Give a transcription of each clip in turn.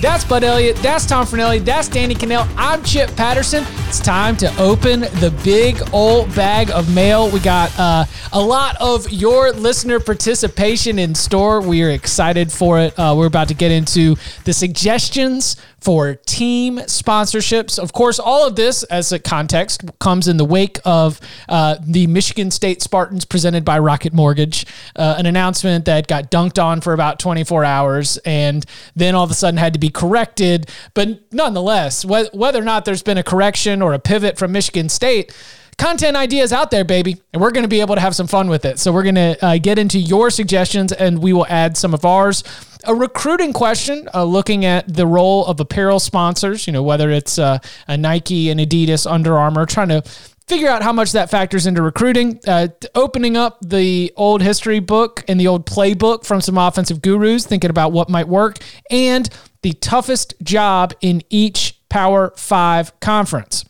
That's Bud Elliott. That's Tom Fornelli. That's Danny Kanell. I'm Chip Patterson. It's time to open the big old bag of mail. We got uh, a lot of your listener participation in store. We are excited for it. Uh, we're about to get into the suggestions for team sponsorships. Of course, all of this, as a context, comes in the wake of uh, the Michigan State Spartans presented by Rocket Mortgage, uh, an announcement that got dunked on for about 24 hours and then all of a sudden had to be corrected. But nonetheless, wh- whether or not there's been a correction or a pivot from Michigan State, content ideas out there, baby, and we're going to be able to have some fun with it. So we're going to uh, get into your suggestions, and we will add some of ours. A recruiting question, uh, looking at the role of apparel sponsors. You know, whether it's uh, a Nike and Adidas, Under Armour, trying to figure out how much that factors into recruiting. Uh, opening up the old history book and the old playbook from some offensive gurus, thinking about what might work, and the toughest job in each Power Five conference.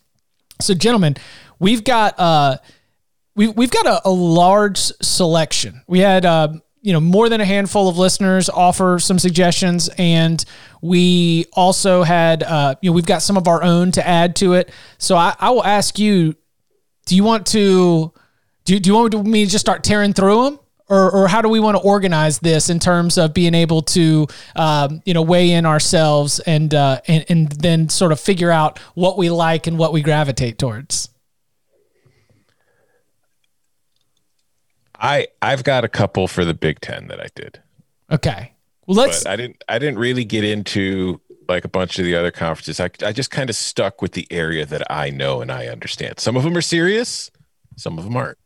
So, gentlemen, we've got uh, we we've got a, a large selection. We had uh, you know more than a handful of listeners offer some suggestions, and we also had uh, you know we've got some of our own to add to it. So I, I will ask you: Do you want to do, do you want me to just start tearing through them? Or, or how do we want to organize this in terms of being able to um, you know weigh in ourselves and, uh, and and then sort of figure out what we like and what we gravitate towards I I've got a couple for the Big Ten that I did. Okay. Well, let's. But I didn't I didn't really get into like a bunch of the other conferences. I I just kind of stuck with the area that I know and I understand. Some of them are serious, some of them aren't.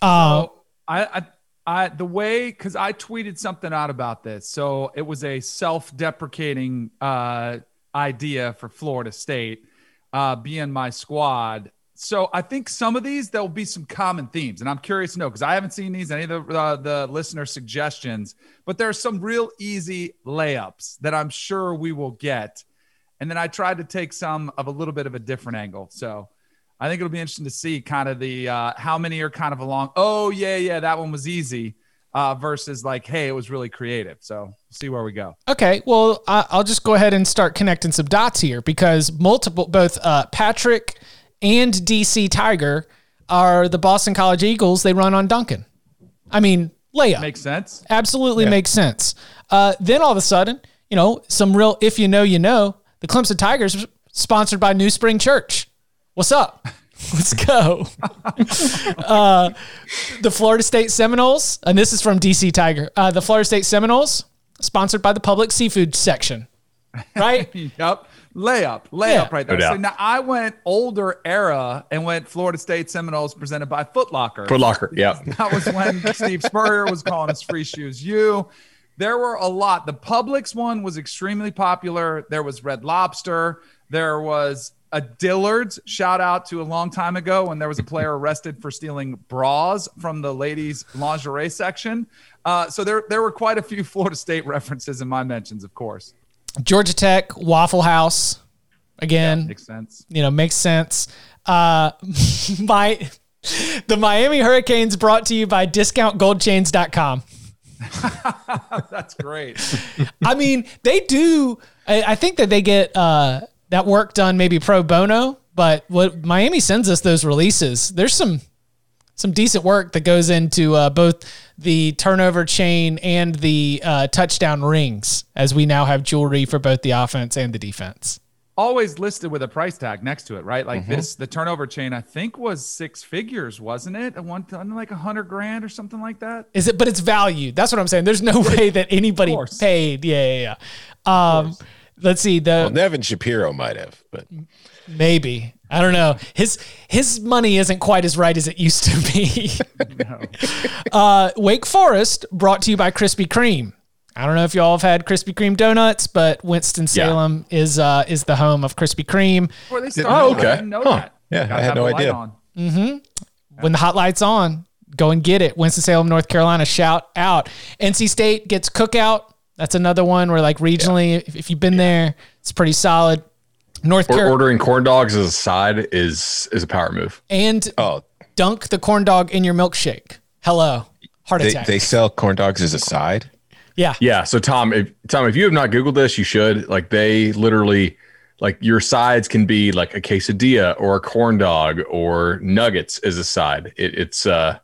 Uh, so I, I I the way because I tweeted something out about this. So it was a self-deprecating uh, idea for Florida State uh, being my squad so I think some of these there'll be some common themes, and I'm curious to know because I haven't seen these any of the uh, the listener suggestions, but there are some real easy layups that I'm sure we will get. And then I tried to take some of a little bit of a different angle. So I think it'll be interesting to see kind of the uh, how many are kind of along. Oh yeah, yeah, that one was easy. Uh, versus like, hey, it was really creative. So see where we go. Okay, well, I'll just go ahead and start connecting some dots here because multiple, both uh, Patrick and DC Tiger are the Boston College Eagles. They run on Dunkin. I mean, layup. Makes sense. Absolutely yeah. makes sense. Uh, then all of a sudden, you know, some real, if you know, you know, the Clemson Tigers sponsored by New Spring Church. What's up? Let's go. uh, the Florida State Seminoles, and this is from DC Tiger. Uh, the Florida State Seminoles, sponsored by the Publix seafood section. Right? yep layup, layup yeah. right there. No so now I went older era and went Florida State Seminoles presented by Footlocker. Footlocker, yeah. That was when Steve Spurrier was calling us free shoes. You, there were a lot. The Publix one was extremely popular. There was Red Lobster. There was a Dillard's. Shout out to a long time ago when there was a player arrested for stealing bras from the ladies' lingerie section. Uh, so there, there were quite a few Florida State references in my mentions, of course. Georgia Tech, Waffle House. Again, yeah, makes sense. You know, makes sense. Uh, my the Miami Hurricanes brought to you by discountgoldchains.com. That's great. I mean, they do. I, I think that they get uh, that work done maybe pro bono, but what Miami sends us those releases, there's some some decent work that goes into uh, both the turnover chain and the uh, touchdown rings, as we now have jewelry for both the offense and the defense. Always listed with a price tag next to it, right? Like Mm-hmm. this, the turnover chain, I think was six figures, wasn't it? At one time, like a hundred grand or something like that. Is it? But it's valued. That's what I'm saying. There's no way that anybody paid. Yeah, yeah, yeah. Um, let's see. The Well, Nevin Shapiro might have, but maybe I don't know. His his money isn't quite as right as it used to be. uh, Wake Forest brought to you by Krispy Kreme. I don't know if y'all have had Krispy Kreme donuts, but Winston Salem is uh, is the home of Krispy Kreme. Before they started, Oh, I okay. didn't know Huh. that. Yeah, I had no the light idea. on. When the hot light's on, go and get it. Winston Salem, North Carolina, shout out. NC State gets Cookout. That's another one where like regionally, if, if you've been there, it's pretty solid. North Or Carolina ordering corn dogs as a side is is a power move. and oh, dunk the corn dog in your milkshake. Hello, heart they, attack. they sell corn dogs as a side. yeah, Yeah. So Tom, if Tom, if you have not Googled this, you should. Like they literally like your sides can be like a quesadilla or a corn dog or nuggets as a side. It, it's uh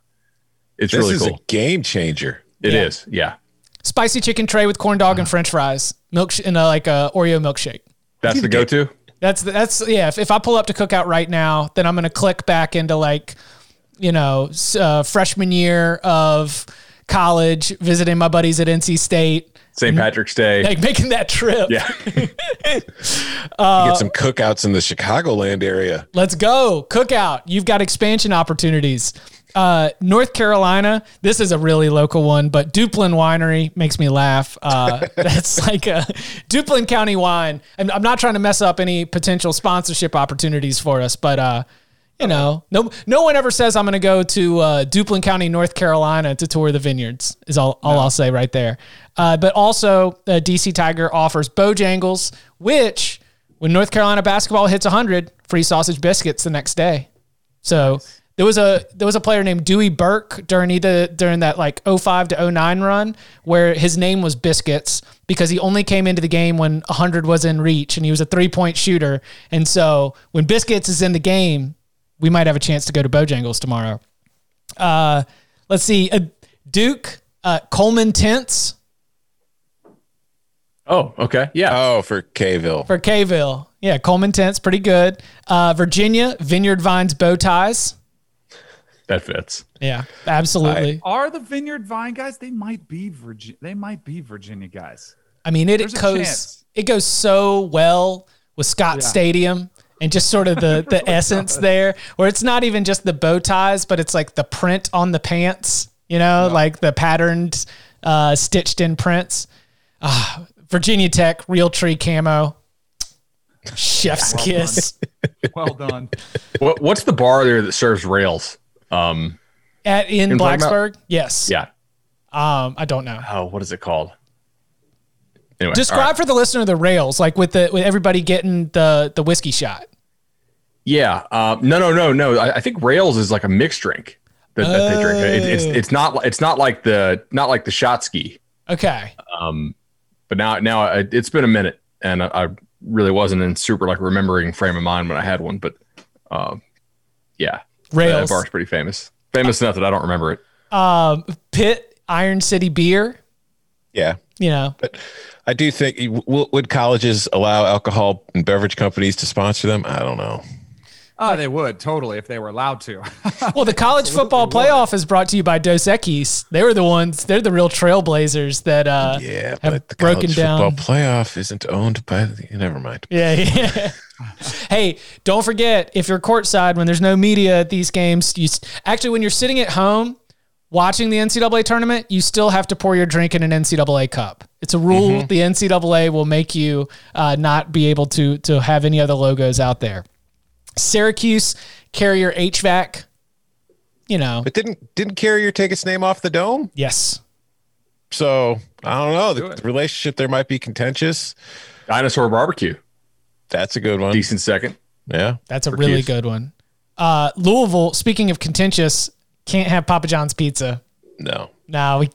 it's This really is cool. a game changer. It Yeah. is. Yeah. Spicy chicken tray with corn dog and French fries, milk in a like a Oreo milkshake. That's the go to. That's the, that's yeah. If, if I pull up to Cookout right now, then I'm gonna click back into like, you know, uh, freshman year of college, visiting my buddies at NC State, St. Patrick's Day. like making that trip. Yeah. Uh, get some cookouts in the Chicagoland area. Let's go. Cookout. You've got expansion opportunities. Uh, North Carolina, this is a really local one, but Duplin Winery makes me laugh. Uh, that's like a Duplin County wine. And I'm not trying to mess up any potential sponsorship opportunities for us, but uh, you know, no no one ever says I'm going to go to uh, Duplin County, North Carolina to tour the vineyards. Is all, all I'll say right there. Uh, but also, uh, DC Tiger offers Bojangles, which when North Carolina basketball hits 100, free sausage biscuits the next day. So there was a there was a player named Dewey Burke during either during that like 05 to 09 run where his name was Biscuits because he only came into the game when 100 was in reach and he was a three point shooter. And so when Biscuits is in the game, we might have a chance to go to Bojangles tomorrow. Uh, let's see, uh, Duke uh, Coleman Tents Oh, okay. Yeah. Oh, for Kville. for Kville. Yeah, Coleman Tents pretty good. Uh, Virginia Vineyard Vines bow ties. That fits. Yeah, absolutely. Are the Vineyard Vine guys? They might be Virginia. They might be Virginia guys. I mean, it, There's it goes it goes so well with Scott Yeah. Stadium and just sort of the the essence there, where it's not even just the bow ties, but it's like the print on the pants. You know, like the patterned, uh, stitched in prints. Ah, Virginia Tech Realtree camo. Chef's kiss Well done. What, what's the bar there that serves rails? Um, at in? Blacksburg. Yes. yeah. Um, I don't know. Oh, what is it called? Anyway, Describe right. for the listener the rails, like with the with everybody getting the the whiskey shot. Yeah. Um, no, no, no, no. I, I think rails is like a mixed drink that, that they drink. It, it's Oh. it's not it's not like the not like the shot ski. Okay. Um, but now now I, it's been a minute, and I, I really wasn't in super like remembering frame of mind when I had one. But um, yeah, that Rails. bar's pretty famous. Famous enough that I don't remember it. Um, Pitt Iron City beer. Yeah. You know, But I do think w- would colleges allow alcohol and beverage companies to sponsor them? I don't know. Oh, they would totally if they were allowed to. well, the college football playoff is brought to you by Dos Equis. They were the ones. They're the real trailblazers that uh, Yeah, have but the broken college down. football playoff isn't owned by. The, never mind. Yeah, yeah. hey, don't forget if you're courtside when there's no media at these games, you actually when you're sitting at home watching the NCAA tournament, you still have to pour your drink in an NCAA cup. It's a rule. The NCAA will make you uh, not be able to to have any other logos out there. Syracuse Carrier HVAC. You know, But didn't didn't Carrier take its name off the dome? yes. So I don't know. Do The, relationship there might be contentious. Dinosaur barbecue, That's a good one. decent second. Yeah. That's a really Cuse. good one. Uh, Louisville. Speaking of contentious, can't have Papa John's pizza. No. No, we.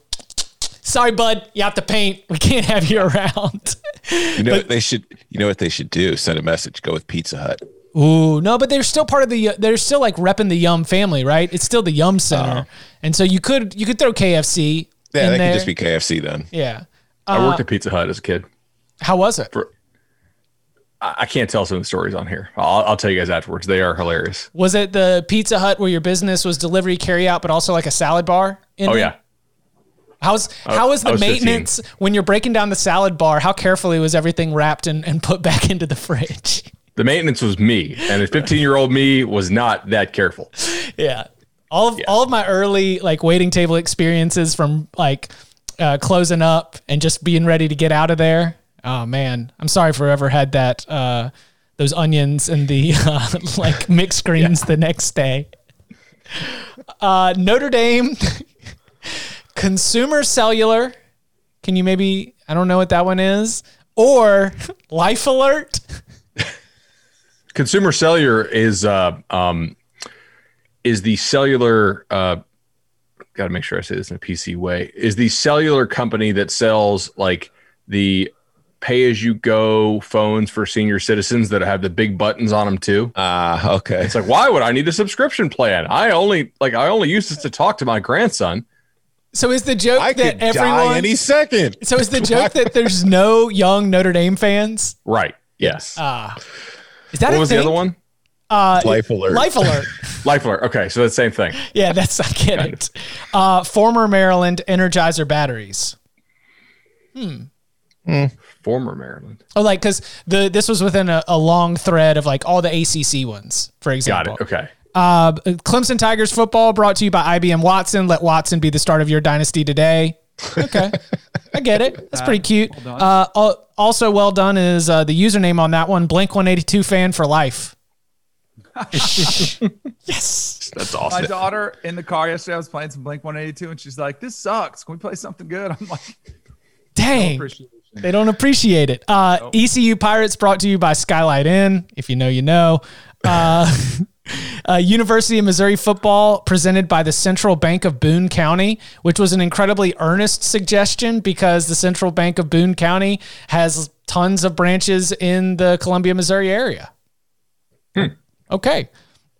Sorry, bud. You have to paint. We can't have you around. You know what they should. You know what they should do? Send a message. Go with Pizza Hut. Ooh, no, but they're still part of the. They're still like repping the Yum family, right? It's still the Yum Center, and so you could you could throw KFC. Yeah, in that there. could just be KFC then. Yeah. I worked at Pizza Hut as a kid. How was it? For I can't tell some of the stories on here. I'll, I'll tell you guys afterwards. They are hilarious. Was it the Pizza Hut where your business was delivery carry out, but also like a salad bar? in Oh yeah, How's how was the was 15. maintenance when you're breaking down the salad bar? How carefully was everything wrapped and, and put back into the fridge? the maintenance was me, and the 15 year old me was not that careful. Yeah. All of all of my early like waiting table experiences from like uh, closing up and just being ready to get out of there. Oh man, I'm sorry for ever had that uh, those onions and the uh, like mixed greens the next day. Uh, Notre Dame Consumer Cellular. Can you maybe I don't know what that one is or Life Alert. Consumer Cellular is uh, um, is the cellular. Uh, Got to make sure I say this in a PC way. Is the cellular company that sells like the pay as you go phones for senior citizens that have the big buttons on them too. Ah, okay. It's like, why would I need a subscription plan? I only like I only use this to talk to my grandson. So is the joke I that everyone die any second. So is the joke that there's no young Notre Dame fans? Right. Yes. Ah, is that what a was thing? the other one? Uh, Life alert. Life alert. Life alert. Okay, so the same thing. Yeah, that's I get it. Uh, former Maryland Energizer batteries. Former Maryland. Oh, like because the this was within a, a long thread of like all the ACC ones, for Got example. it. Okay. Uh, Clemson Tigers football brought to you by IBM Watson. Let Watson be the start of your dynasty today. Okay, I get it. That's pretty cute. Well. Uh, also well done is uh, the username on that one. Blink one eighty two fan for life. yes. That's awesome. My daughter in the car yesterday, I was playing some Blink 182, and she's like, "This sucks. Can we play something good?" I'm like, Dang. They don't appreciate it. Uh, ECU Pirates brought to you by Skylight Inn. If you know, you know. Uh, uh, University of Missouri football presented by the Central Bank of Boone County, which was an incredibly earnest suggestion because the Central Bank of Boone County has tons of branches in the Columbia, Missouri area. Okay.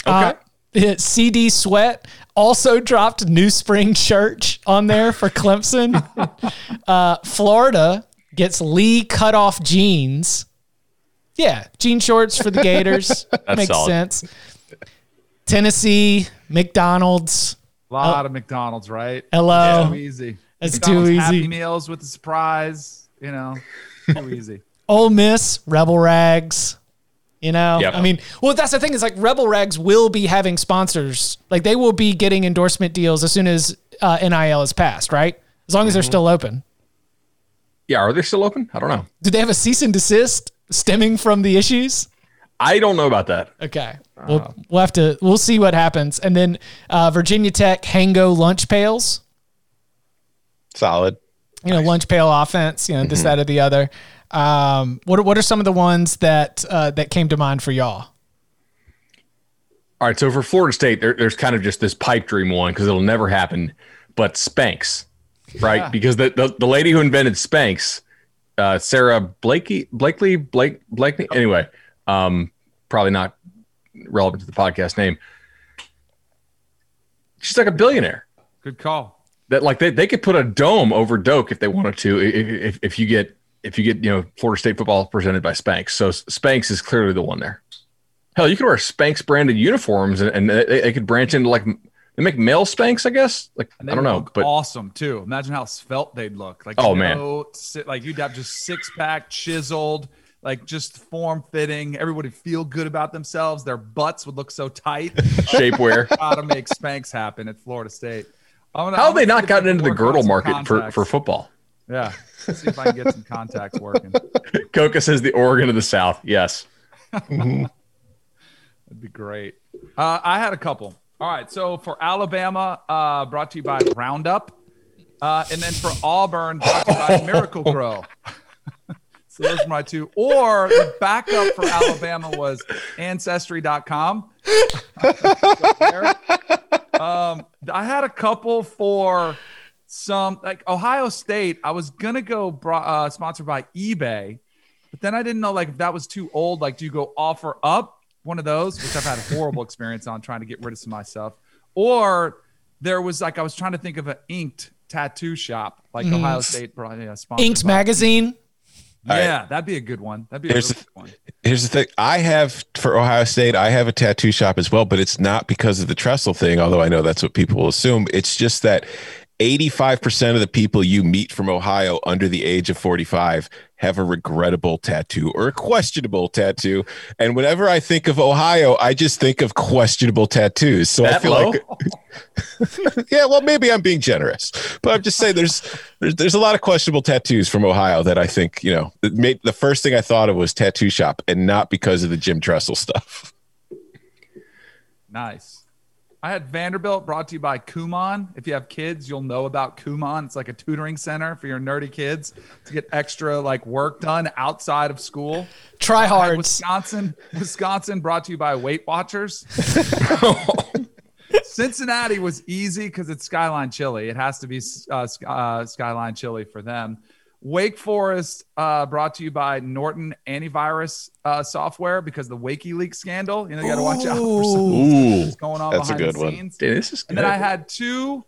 Uh, CD Sweat also dropped New Spring Church on there for Clemson. uh, Florida gets Lee cut off jeans. Yeah, jean shorts for the Gators. Makes solid. sense. Tennessee, McDonald's. A lot of McDonald's, right? Hello. Too easy. That's McDonald's too Happy easy. Meals with a surprise. You know, too easy. Ole Miss, Rebel Rags. You know, Yep. I mean, well, that's the thing is like Rebel Rags will be having sponsors. Like they will be getting endorsement deals as soon as uh, NIL is passed, right? As long as they're still open. Yeah, are they still open? I don't know. Did they have a cease and desist stemming from the issues? I don't know about that. Okay. We'll, we'll have to, we'll see what happens. And then uh, Virginia Tech, Hango lunch pails, Solid. you know, lunch pail offense, you know, this, that, or the other. Um, what, are- what are some of the ones that, uh, that came to mind for y'all? All right, so for Florida State, there, there's kind of just this pipe dream one because it'll never happen, but Spanx, right? Because the, the the lady who invented Spanx, uh, Sarah Blakey, Blakely, Blake, Blakely. Anyway, um, probably not relevant to the podcast name. She's like a billionaire. Good call. That like they, they could put a dome over Doak if they wanted to. If, if, if you get if you get you know Florida State football presented by Spanx, so Spanx is clearly the one there. Hell, you could wear Spanx branded uniforms and, and they, they could branch into like they make male Spanx, I guess. Like I don't know, but awesome too. Imagine how svelte they'd look. Like Oh, man. like you'd have just six pack, chiseled, like just form fitting. Everybody feel good about themselves. Their butts would look so tight. shapewear. Gotta make Spanx happen at Florida State. Gonna- How have they not see if I gotten into the girdle market for, for football? Yeah, Let's see if I can get some contacts working. Coca says the Oregon of the South. Yes. That'd be great. Uh, I had a couple. All right. So for Alabama, uh, brought to you by Roundup. Uh, and then for Auburn, brought to you by Miracle-Gro. so those are my two. Or the backup for Alabama was Ancestry.com. um, I had a couple for some, like Ohio State. I was going to go bro- uh, sponsored by eBay, but then I didn't know like if that was too old. Like, do you go OfferUp? One of those, which I've had a horrible experience on trying to get rid of some of my stuff. Or there was like I was trying to think of an inked tattoo shop, like mm-hmm. Ohio State probably yeah, sponsored Inks by- magazine. Yeah, that'd be a good one. That'd be a Here's really good one. Here's the thing. I have for Ohio State, I have a tattoo shop as well, but it's not because of the Tressel thing, although I know that's what people will assume. It's just that 85% of the people you meet from Ohio under the age of 45 have a regrettable tattoo or a questionable tattoo. And whenever I think of Ohio, I just think of questionable tattoos. So I feel low? like yeah, well, maybe I'm being generous, but I'm just saying there's there's there's a lot of questionable tattoos from Ohio that I think you know. Made, the first thing I thought of was tattoo shop, and not because of the Jim Tressel stuff. Nice. I had Vanderbilt brought to you by Kumon. If you have kids, you'll know about Kumon. It's like a tutoring center for your nerdy kids to get extra like work done outside of school. Try hards. Wisconsin, Wisconsin brought to you by Weight Watchers. Cincinnati was easy because it's Skyline Chili. It has to be uh, uh, Skyline Chili for them. Wake Forest uh, brought to you by Norton Antivirus uh, software because the WikiLeaks scandal. You know, you got to watch out for some Ooh, what's going on That's a behind good the one. scenes. Dude, this is good. And then I had two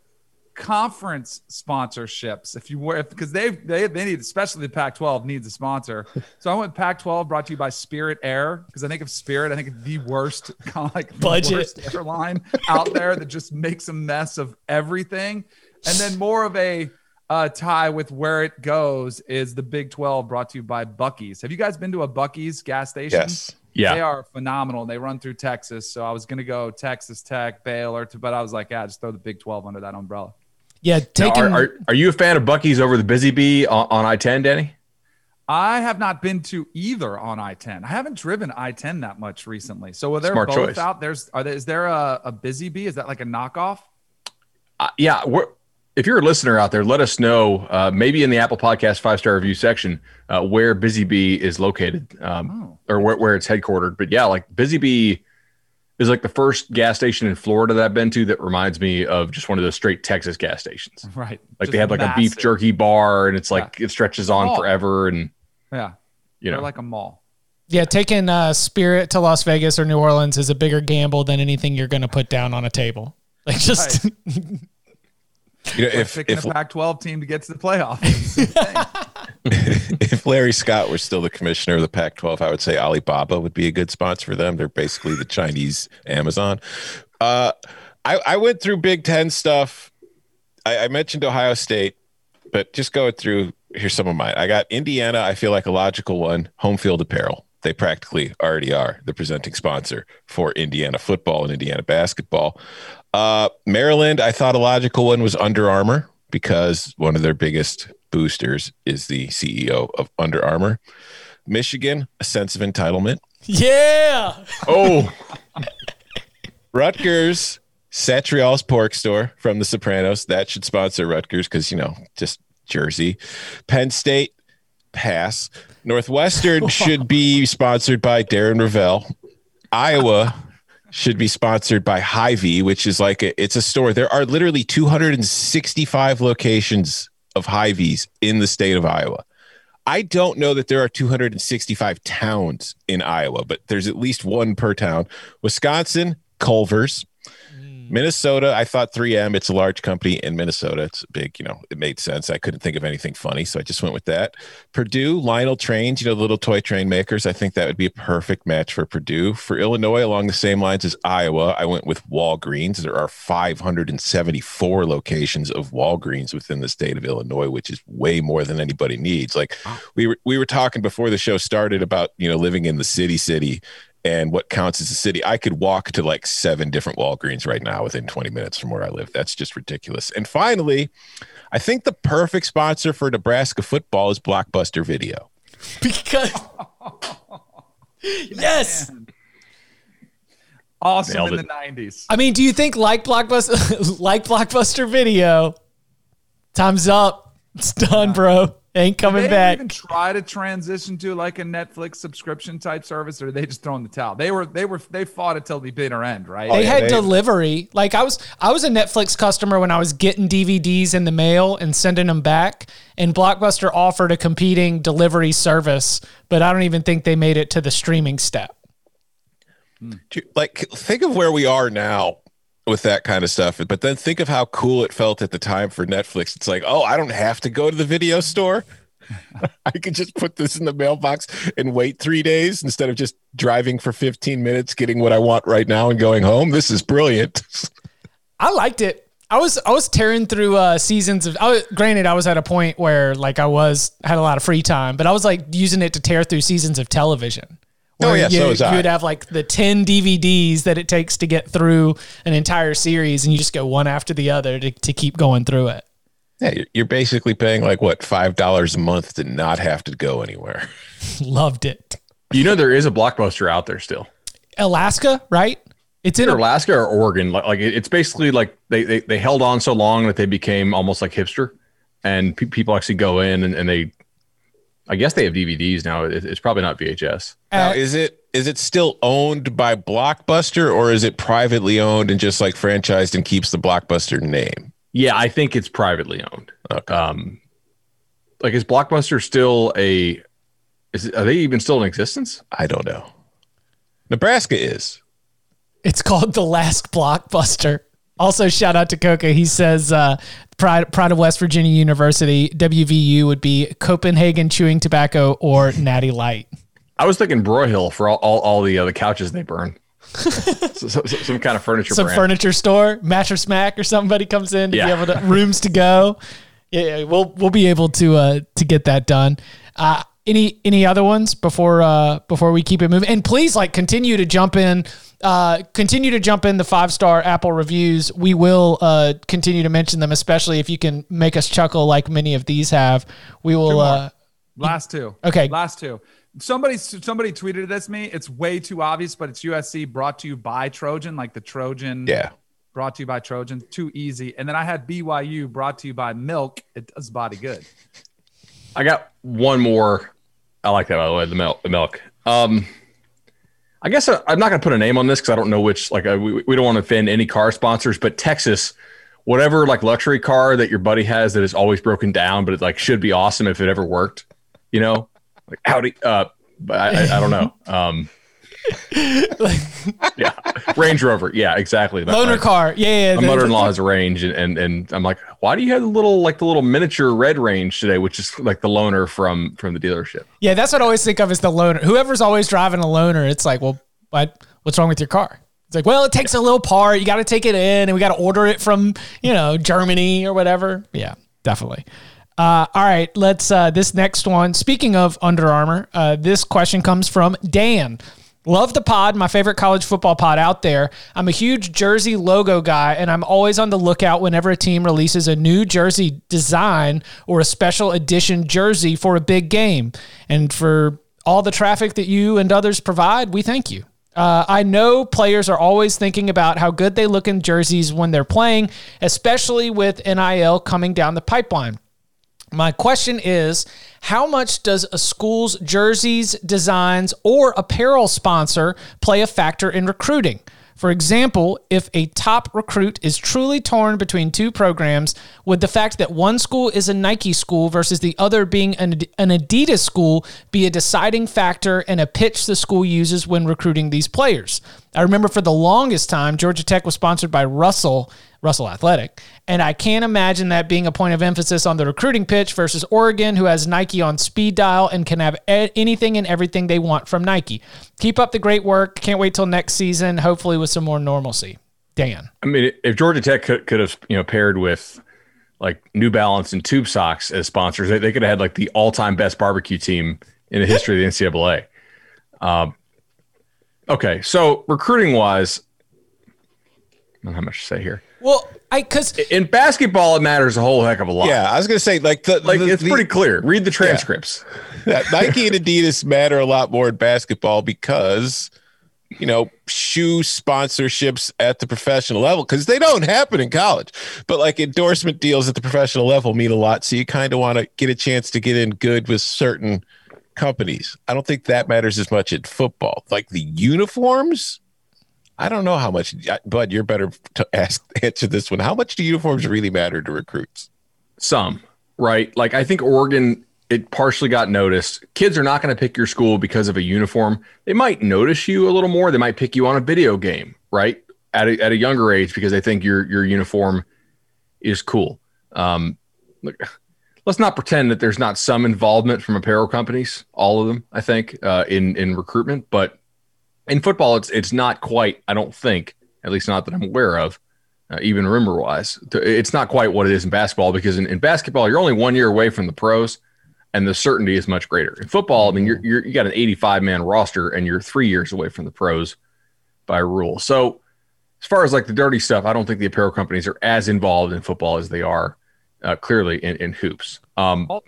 conference sponsorships. If you were, because they they they need, especially the Pac-12 needs a sponsor. So I went Pac-12 brought to you by Spirit Air because I think of Spirit, I think of the worst kind of like the Budget. worst airline out there that just makes a mess of everything. And then more of a uh, tie with where it goes is the Big 12 brought to you by Buc-ee's. Have you guys been to a Buc-ee's gas station? Yes. yeah. They are phenomenal. They run through Texas. So I was going to go Texas Tech, Baylor, but I was like, yeah, just throw the Big 12 under that umbrella. Yeah, Now, are, are, are you a fan of Buc-ee's over the Busy Bee on, on I 10, Danny? I have not been to either on I 10. I haven't driven I 10 that much recently. So are there Smart both choice. out? There's, are there, is there a, a Busy Bee? Is that like a knockoff? Uh, yeah. We're, if you're a listener out there, let us know, uh, maybe in the Apple Podcast five star review section, uh, where Busy Bee is located um, Oh. or where, where it's headquartered. But yeah, like Busy Bee is like the first gas station in Florida that I've been to that reminds me of just one of those straight Texas gas stations. Right. Like Just they have like a beef jerky bar and it's like it stretches on forever and Yeah. you They're know like a mall. yeah, taking uh, Spirit to Las Vegas or New Orleans is a bigger gamble than anything you're going to put down on a table. Like just You know, If, if picking if a Pac 12 team to get to the playoffs. It's the same thing. if Larry Scott were still the commissioner of the Pac-12, I would say Alibaba would be a good sponsor for them. They're basically the Chinese Amazon. Uh, I, I went through Big Ten stuff. I, I mentioned Ohio State, but just going through here's some of mine. I got Indiana. I feel like a logical one. Home field apparel. They practically already are the presenting sponsor for Indiana football and Indiana basketball. Uh, Maryland, I thought a logical one was Under Armour because one of their biggest boosters is the CEO of Under Armour. Michigan, a sense of entitlement. yeah. oh Rutgers, Satriale's pork store from The Sopranos. That should sponsor Rutgers because, you know, just Jersey. Penn State, pass. Northwestern should be sponsored by Darren Rovell. Iowa should be sponsored by Hy-Vee, which is like a, it's a store. There are literally 265 locations of Hy-Vees in the state of Iowa. I don't know that there are 265 towns in Iowa, but there's at least one per town. Wisconsin, Culver's. Minnesota, I thought 3M, it's a large company in Minnesota. It's big, you know, it made sense. I couldn't think of anything funny, so I just went with that. Purdue, Lionel Trains, you know, the little toy train makers. I think that would be a perfect match for Purdue. For Illinois, along the same lines as Iowa, I went with Walgreens. There are 574 locations of Walgreens within the state of Illinois, which is way more than anybody needs. Like we were we were talking before the show started about, you know, living in the city city and what counts as a city. I could walk to like seven different Walgreens right now within 20 minutes from where I live. That's just ridiculous. And finally, I think the perfect sponsor for Nebraska football is Blockbuster Video. Because. yes. Awesome Nailed in it. the 90s. I mean, do you think like Blockbuster, like Blockbuster Video, time's up. It's done, bro. Ain't coming back. Did they back. even try to transition to like a Netflix subscription type service, or are they just throwing the towel? They were, they were, they fought it till the bitter end, right? they Oh, yeah, had they- delivery. Like I was, I was a Netflix customer when I was getting DVDs in the mail and sending them back. And Blockbuster offered a competing delivery service, but I don't even think they made it to the streaming step. Hmm. Like, think of where we are now with that kind of stuff, but then think of how cool it felt at the time for Netflix. It's like, oh, I don't have to go to the video store. I could just put this in the mailbox and wait three days instead of just driving for 15 minutes, getting what I want right now and going home. This is brilliant. I liked it. I was I was tearing through uh, seasons of. I granted, I was at a point where like I was had a lot of free time, but I was like using it to tear through seasons of television. Oh, yeah, you, so was I. you would have like the ten DVDs that it takes to get through an entire series, and you just go one after the other to, to keep going through it. Yeah, you're- you're basically paying like what five dollars a month to not have to go anywhere. Loved it. You know, there is a blockbuster out there still. Alaska, right? It's in Either a, Alaska or Oregon. Like, like it's basically like they, they, they held on so long that they became almost like hipster, and pe- people actually go in and, and they, I guess they have DVDs now. It's probably not VHS. Now, uh, is it is it still owned by Blockbuster or is it privately owned and just like franchised and keeps the Blockbuster name? Yeah, I think it's privately owned. Okay. Um, like is Blockbuster still a? Is it, are they even still in existence? I don't know. Nebraska is. It's called The Last Blockbuster. Also, shout out to Coca. He says uh, Pride, Pride of West Virginia University, WVU would be Copenhagen Chewing Tobacco or Natty Light. I was thinking Broyhill for all, all, all the uh, the couches they burn. so, so- so- some kind of furniture Some brand. furniture store, Mattress Mac or somebody comes in to Yeah. be able to rooms to go. Yeah, yeah, we'll we'll be able to uh, to get that done. Uh, any any other ones before uh, before we keep it moving? And please like continue to jump in. Uh, continue to jump in the five star Apple reviews. We will uh, continue to mention them, especially if you can make us chuckle like many of these have. We will. more. Uh, Last two. Okay. Last two. Somebody somebody tweeted this to me. It's way too obvious, but it's USC brought to you by Trojan, like the Trojan. Yeah. Brought to you by Trojan. Too easy. And then I had BYU brought to you by Milk. It does body good. I got one more. I like that by the way. The milk. The milk. Um, I guess I, I'm not going to put a name on this because I don't know which. Like, uh, we, we don't want to offend any car sponsors, but Texas, whatever like luxury car that your buddy has that is always broken down, but it like should be awesome if it ever worked. You know, like Audi. Uh, but I, I, I don't know. Um, yeah, Range Rover. Yeah, exactly. My- loaner car. Yeah, yeah. my mother-in-law has a range and, and and I'm like, why do you have the little like the little miniature red range today, which is like the loaner from from the dealership? Yeah, that's what I always think of as the loaner. Whoever's always driving a loaner, it's like, well, what what's wrong with your car? It's like, well, it takes a little part. You got to take it in, and we got to order it from you know Germany or whatever. Yeah, definitely. Uh, all right, let's uh, this next one. Speaking of Under Armour, uh, this question comes from Dan. Love the pod, my favorite college football pod out there. I'm a huge jersey logo guy, and I'm always on the lookout whenever a team releases a new jersey design or a special edition jersey for a big game. And for all the traffic that you and others provide, we thank you. Uh, I know players are always thinking about how good they look in jerseys when they're playing, especially with NIL coming down the pipeline. My question is how much does a school's jerseys, designs, or apparel sponsor play a factor in recruiting? For example, if a top recruit is truly torn between two programs, would the fact that one school is a Nike school versus the other being an, an Adidas school be a deciding factor in a pitch the school uses when recruiting these players? I remember for the longest time, Georgia Tech was sponsored by Russell, Russell Athletic, and I can't imagine that being a point of emphasis on the recruiting pitch versus Oregon, who has Nike on speed dial and can have anything and everything they want from Nike. Keep up the great work. Can't wait till next season, hopefully with some more normalcy. Dan. I mean, if Georgia Tech could, could have you know paired with like New Balance and Tube Socks as sponsors, they, they could have had like the all-time best barbecue team in the history of the NCAA. Um, okay, so recruiting wise, I don't have much to say here. Well, I because In basketball, it matters a whole heck of a lot. Yeah, I was gonna say like the like the- it's the- pretty clear. Read the transcripts. that Nike and Adidas matter a lot more in basketball because you know shoe sponsorships at the professional level because they don't happen in college, but like endorsement deals at the professional level mean a lot. So you kind of want to get a chance to get in good with certain companies. I don't think that matters as much in football. Like the uniforms. I don't know how much, Bud. You're better to ask answer this one. How much do uniforms really matter to recruits? Some, right? Like I think Oregon it partially got noticed. Kids are not going to pick your school because of a uniform. They might notice you a little more. They might pick you on a video game, right? At a, at a younger age because they think your your uniform is cool. Um, look, let's not pretend that there's not some involvement from apparel companies. All of them, I think, uh, in in recruitment. But in football, it's it's not quite. I don't think, at least not that I'm aware of, uh, even rumor wise. It's not quite what it is in basketball because in, in basketball, you're only one year away from the pros and the certainty is much greater. In football, I mean, you're, you're you got an 85 man roster and you're three years away from the pros by rule. So, as far as like the dirty stuff, I don't think the apparel companies are as involved in football as they are uh, clearly in, in hoops. Um, also,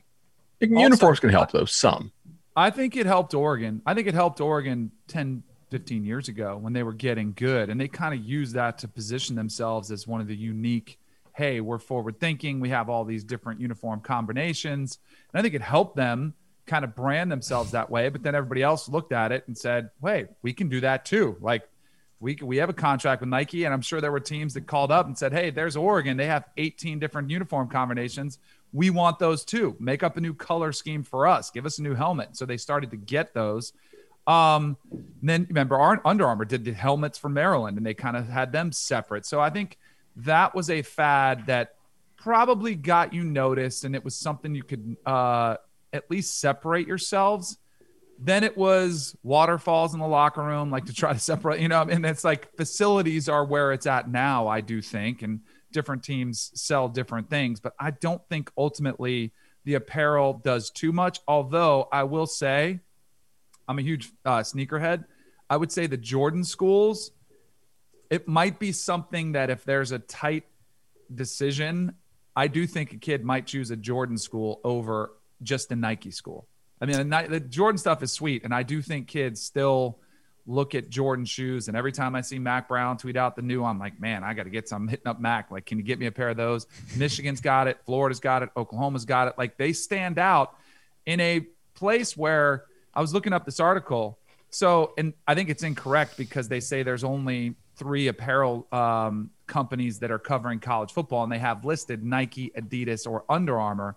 uniforms can help though some. I think it helped Oregon. I think it helped Oregon 10, 15 years ago when they were getting good, and they kind of used that to position themselves as one of the unique. Hey, we're forward thinking. We have all these different uniform combinations and I think it helped them kind of brand themselves that way. But then everybody else looked at it and said, wait, we can do that too. Like we, we have a contract with Nike. And I'm sure there were teams that called up and said, hey, there's Oregon. They have 18 different uniform combinations. We want those too. Make up a new color scheme for us. Give us a new helmet. So they started to get those. Um, then remember, our Under Armour did the helmets for Maryland and they kind of had them separate. So I think that was a fad that probably got you noticed and it was something you could uh, at least separate yourselves. Then it was waterfalls in the locker room, like to try to separate, you know, and it's like facilities are where it's at now, I do think. And different teams sell different things, but I don't think ultimately the apparel does too much. Although I will say, I'm a huge uh, sneakerhead. I would say the Jordan schools, it might be something that if there's a tight decision I do think a kid might choose a Jordan school over just a Nike school. I mean, the Jordan stuff is sweet, and I do think kids still look at Jordan shoes. And every time I see Mack Brown tweet out the new, I'm like, man, I got to get some. I'm hitting up Mack. Like, can you get me a pair of those? Michigan's got it. Florida's got it. Oklahoma's got it. Like, they stand out in a place where I was looking up this article. So, and I think it's incorrect because they say there's only three apparel um, companies that are covering college football, and they have listed Nike, Adidas, or Under Armour.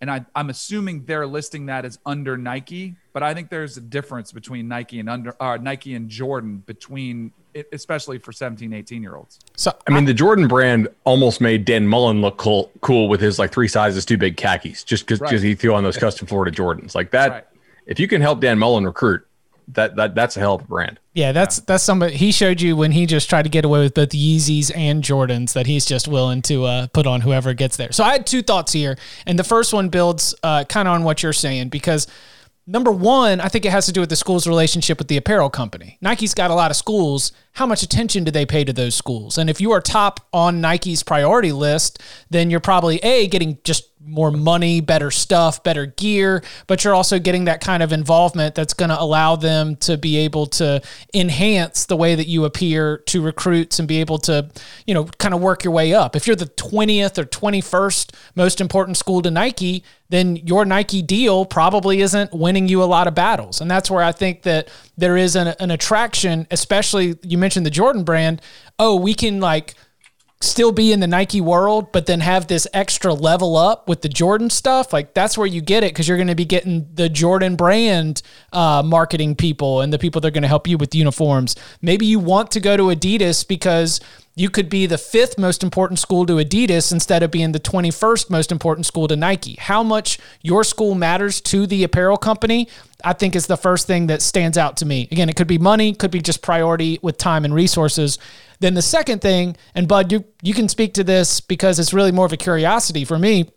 And I, am assuming they're listing that as under Nike, but I think there's a difference between Nike and under uh, Nike and Jordan between, especially for 17, 18 year olds. So I mean, the Jordan brand almost made Dan Mullen look cool, cool with his like three sizes too big khakis, just because right. he threw on those custom Florida Jordans like that. Right. If you can help Dan Mullen recruit, that that that's a hell of a brand. Yeah, that's yeah. that's somebody he showed you when he just tried to get away with both Yeezys and Jordans that he's just willing to uh, put on whoever gets there. So I had two thoughts here, and the first one builds uh, kind of on what you're saying because number one, I think it has to do with the school's relationship with the apparel company. Nike's got a lot of schools. How much attention do they pay to those schools? And if you are top on Nike's priority list, then you're probably a getting just more money, better stuff, better gear, but you're also getting that kind of involvement that's going to allow them to be able to enhance the way that you appear to recruits and be able to, you know, kind of work your way up. If you're the 20th or 21st most important school to Nike, then your Nike deal probably isn't winning you a lot of battles. And that's where I think that there is an, an attraction, especially you mentioned the Jordan brand. Oh, we can like still be in the Nike world, but then have this extra level up with the Jordan stuff, like that's where you get it because you're going to be getting the Jordan brand uh, marketing people and the people that are going to help you with uniforms. Maybe you want to go to Adidas because you could be the fifth most important school to Adidas instead of being the 21st most important school to Nike. How much your school matters to the apparel company, I think is the first thing that stands out to me. Again, it could be money, could be just priority with time and resources. Then the second thing, and Bud, you you can speak to this because it's really more of a curiosity for me.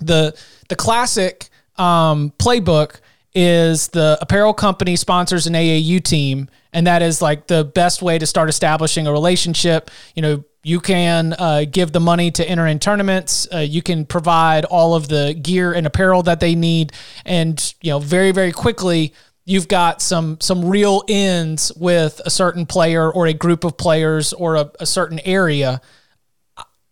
The the classic um, playbook is the apparel company sponsors an AAU team, and that is like the best way to start establishing a relationship. You know, you can uh, give the money to enter in tournaments. Uh, you can provide all of the gear and apparel that they need, and you know, very very quickly you've got some some real ends with a certain player or a group of players or a, a certain area.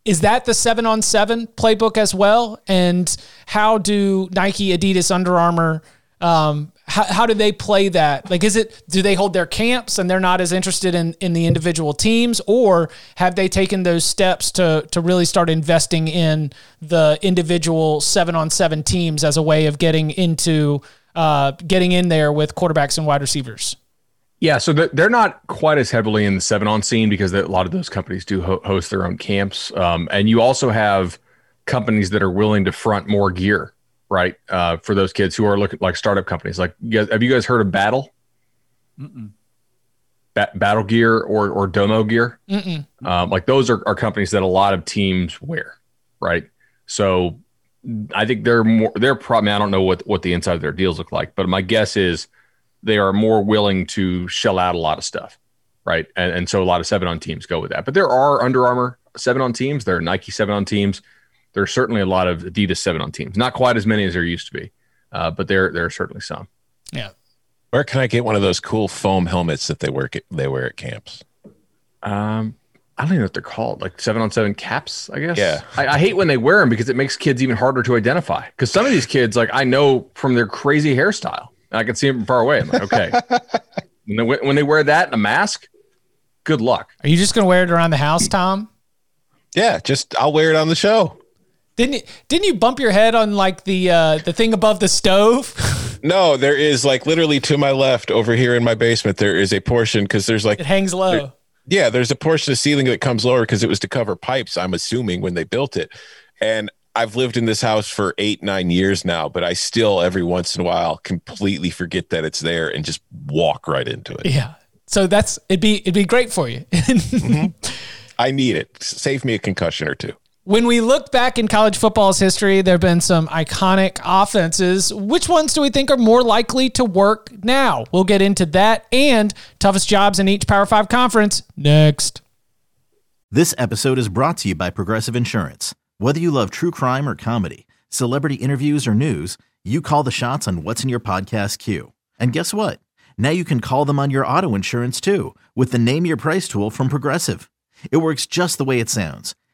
Is that the seven on seven playbook as well? And how do Nike, Adidas, Under Armour um, how, how do they play that? Like, is it do they hold their camps and they're not as interested in in the individual teams, or have they taken those steps to to really start investing in the individual seven on seven teams as a way of getting into uh, getting in there with quarterbacks and wide receivers? Yeah, so they're not quite as heavily in the seven on scene because a lot of those companies do host their own camps, um, and you also have companies that are willing to front more gear right? Uh, for those kids who are looking like startup companies. Like, you guys, have you guys heard of Battle? Ba- Battle Gear or or Domo Gear? Um, like those are, are companies that a lot of teams wear, right? So I think they're more they're probably I don't know what what the inside of their deals look like, but my guess is they are more willing to shell out a lot of stuff, right? And and so a lot of seven on teams go with that. But there are Under Armour seven on teams, there are Nike seven on teams there's certainly a lot of Adidas seven on teams. Not quite as many as there used to be, uh, but there there are certainly some. Yeah. Where can I get one of those cool foam helmets that they work at, they wear at camps? Um, I don't even know what they're called, like seven on seven caps, I guess. Yeah. I, I hate when they wear them because it makes kids even harder to identify. Because some of these kids, like I know from their crazy hairstyle, and I can see them from far away. I'm like, okay. when, they, when they wear that and a mask, good luck. Are you just going to wear it around the house, Tom? Yeah, just I'll wear it on the show. Didn't you, didn't you bump your head on like the uh, the thing above the stove? No, there is like literally to my left over here in my basement. There is a portion because there's like it hangs low. There, yeah, there's a portion of ceiling that comes lower because it was to cover pipes. I'm assuming when they built it, and I've lived in this house for eight nine years now, but I still every once in a while completely forget that it's there and just walk right into it. Yeah, so that's it'd be it'd be great for you. mm-hmm. I need it. Save me a concussion or two. When we look back in college football's history, there have been some iconic offenses. Which ones do we think are more likely to work now? We'll get into that and toughest jobs in each Power 5 conference next. This episode is brought to you by Progressive Insurance. Whether you love true crime or comedy, celebrity interviews or news, you call the shots on what's in your podcast queue. And guess what? Now you can call them on your auto insurance too with the Name Your Price tool from Progressive. It works just the way it sounds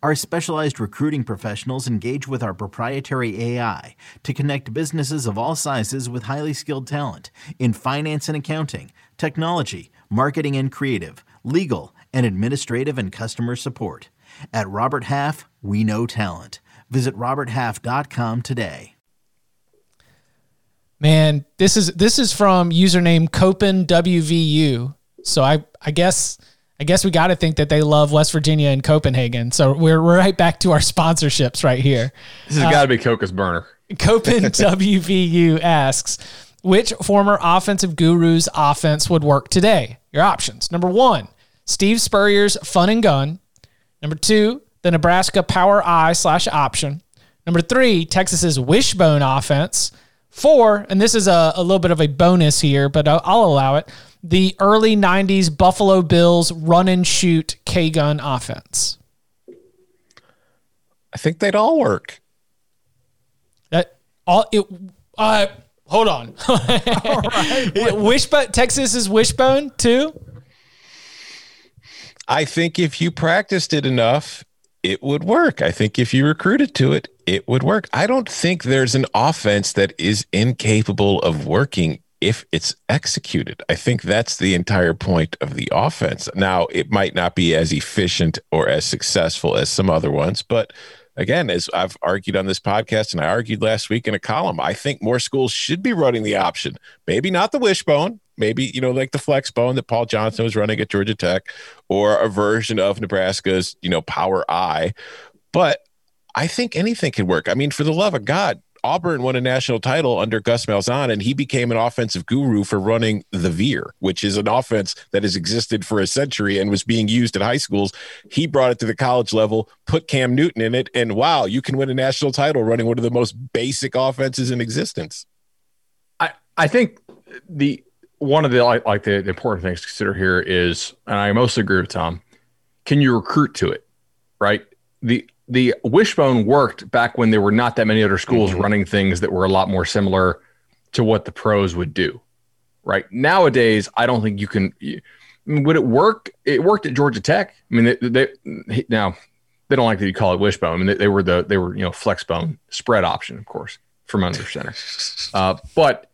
Our specialized recruiting professionals engage with our proprietary AI to connect businesses of all sizes with highly skilled talent in finance and accounting, technology, marketing and creative, legal, and administrative and customer support. At Robert Half, we know talent. Visit roberthalf.com today. Man, this is this is from username Copen WVU. So I I guess I guess we got to think that they love West Virginia and Copenhagen. So we're, we're right back to our sponsorships right here. This has uh, got to be Coca's burner. Copen WVU asks, which former offensive guru's offense would work today? Your options. Number one, Steve Spurrier's fun and gun. Number two, the Nebraska power I slash option. Number three, Texas's wishbone offense. Four, and this is a, a little bit of a bonus here, but I'll, I'll allow it the early 90s Buffalo Bills run and shoot K gun offense? I think they'd all work. That all it uh hold on. right. Wishbone Texas is wishbone too? I think if you practiced it enough, it would work. I think if you recruited to it, it would work. I don't think there's an offense that is incapable of working if it's executed. I think that's the entire point of the offense. Now, it might not be as efficient or as successful as some other ones, but again, as I've argued on this podcast and I argued last week in a column, I think more schools should be running the option. Maybe not the wishbone, maybe, you know, like the flex bone that Paul Johnson was running at Georgia Tech or a version of Nebraska's, you know, power I. But I think anything can work. I mean, for the love of God, Auburn won a national title under Gus Malzahn, and he became an offensive guru for running the veer, which is an offense that has existed for a century and was being used at high schools. He brought it to the college level, put Cam Newton in it, and wow, you can win a national title running one of the most basic offenses in existence. I, I think the one of the like, like the important things to consider here is, and I mostly agree with Tom. Can you recruit to it? Right. The the wishbone worked back when there were not that many other schools mm-hmm. running things that were a lot more similar to what the pros would do. Right nowadays, I don't think you can. I mean, would it work? It worked at Georgia Tech. I mean, they, they now they don't like that you call it wishbone. I mean, they, they were the they were you know flexbone spread option, of course, from under center. Uh, but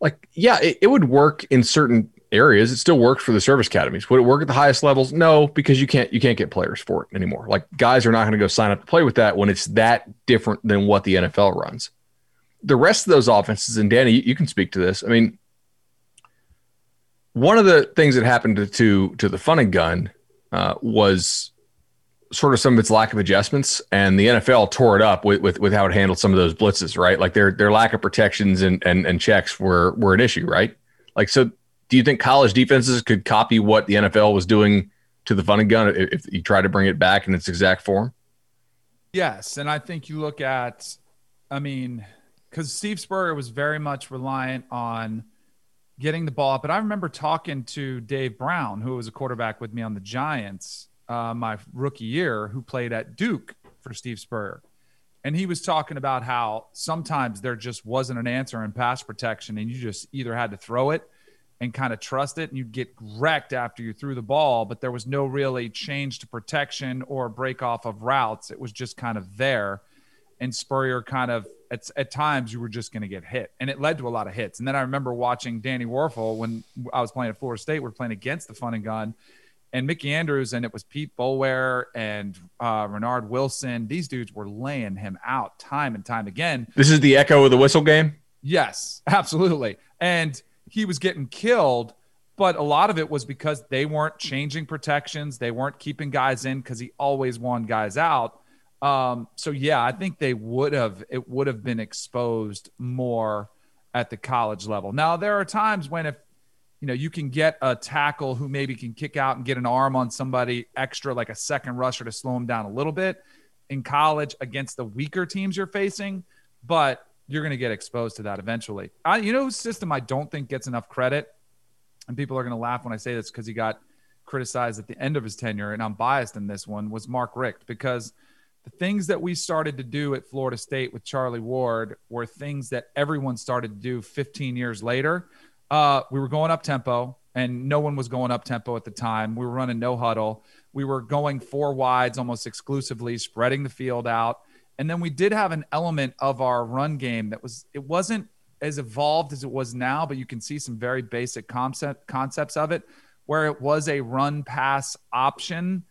like, yeah, it, it would work in certain areas. It still works for the service academies. Would it work at the highest levels? No, because you can't you can't get players for it anymore. Like guys are not going to go sign up to play with that when it's that different than what the NFL runs. The rest of those offenses, and Danny, you, you can speak to this. I mean, one of the things that happened to to, to the fun and gun uh, was sort of some of its lack of adjustments, and the NFL tore it up with, with, with how it handled some of those blitzes. Right, like their their lack of protections and and, and checks were were an issue. Right, like so. Do you think college defenses could copy what the NFL was doing to the fun and gun if, you try to bring it back in its exact form? Yes, and I think you look at, I mean, because Steve Spurrier was very much reliant on getting the ball up. But I remember talking to Dave Brown, who was a quarterback with me on the Giants uh, my rookie year, who played at Duke for Steve Spurrier. And he was talking about how sometimes there just wasn't an answer in pass protection, and you just either had to throw it and kind of trust it, and you'd get wrecked after you threw the ball, but there was no really change to protection or break off of routes. It was just kind of there. And Spurrier kind of at, at times you were just going to get hit, and it led to a lot of hits. And then I remember watching Danny Wuerffel when I was playing at Florida State. We are playing against the Fun and Gun, and Mickey Andrews, and it was Pete Boulware and uh, Reinard Wilson. These dudes were laying him out time and time again. This is the echo of the whistle game. Yes, absolutely. And he was getting killed, but a lot of it was because they weren't changing protections. They weren't keeping guys in because he always won guys out. Um, so yeah, I think they would have it would have been exposed more at the college level. Now there are times when if you know you can get a tackle who maybe can kick out and get an arm on somebody extra like a second rusher to slow him down a little bit in college against the weaker teams you're facing, but you're going to get exposed to that eventually. I, you know, system I don't think gets enough credit, and people are going to laugh when I say this because he got criticized at the end of his tenure, and I'm biased in this one, was Mark Richt because – the things that we started to do at Florida State with Charlie Ward were things that everyone started to do 15 years later. Uh, we were going up tempo, and no one was going up tempo at the time. We were running no huddle. We were going four wides almost exclusively, spreading the field out. And then we did have an element of our run game that was, it wasn't as evolved as it was now, but you can see some very basic concept concepts of it where it was a run pass option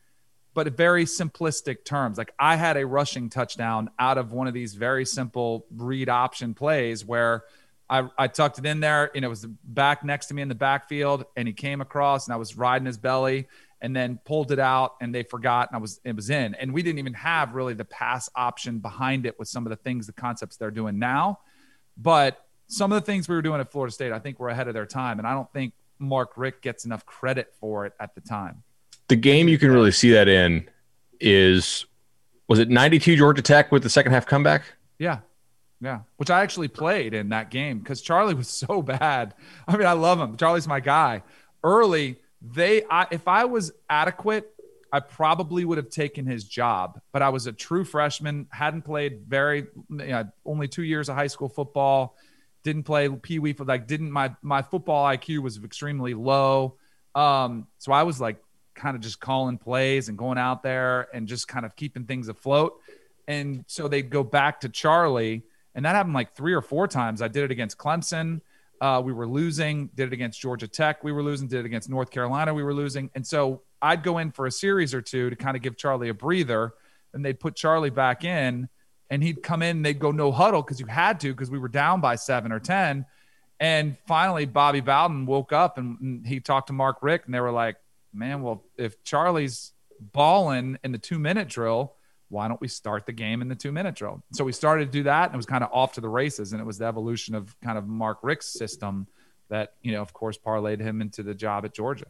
but very simplistic terms. Like I had a rushing touchdown out of one of these very simple read option plays where I, I tucked it in there and it was back next to me in the backfield and he came across and I was riding his belly and then pulled it out and they forgot and I was it was in. And we didn't even have really the pass option behind it with some of the things, the concepts they're doing now. But some of the things we were doing at Florida State, I think we're ahead of their time. And I don't think Mark Richt gets enough credit for it at the time the game you can really see that in is was it 92 Georgia Tech with the second half comeback? Yeah. Yeah. Which I actually played in that game because Charlie was so bad. I mean, I love him. Charlie's my guy. Early, they I, if I was adequate, I probably would have taken his job. But I was a true freshman, hadn't played very you know, only two years of high school football, didn't play Pee Wee like didn't my my football IQ was extremely low. Um, so I was like kind of just calling plays and going out there and just kind of keeping things afloat. And so they'd go back to Charlie, and that happened like three or four times. I did it against Clemson. Uh, we were losing. Did it against Georgia Tech. We were losing. Did it against North Carolina. We were losing. And so I'd go in for a series or two to kind of give Charlie a breather. And they'd put Charlie back in, and he'd come in. they'd go no huddle because you had to because we were down by seven or ten. And finally, Bobby Bowden woke up and he talked to Mark Richt and they were like, man, well, if Charlie's balling in the two minute drill, why don't we start the game in the two minute drill? So we started to do that and it was kind of off to the races. And it was the evolution of kind of Mark Richt's system that, you know, of course, parlayed him into the job at Georgia.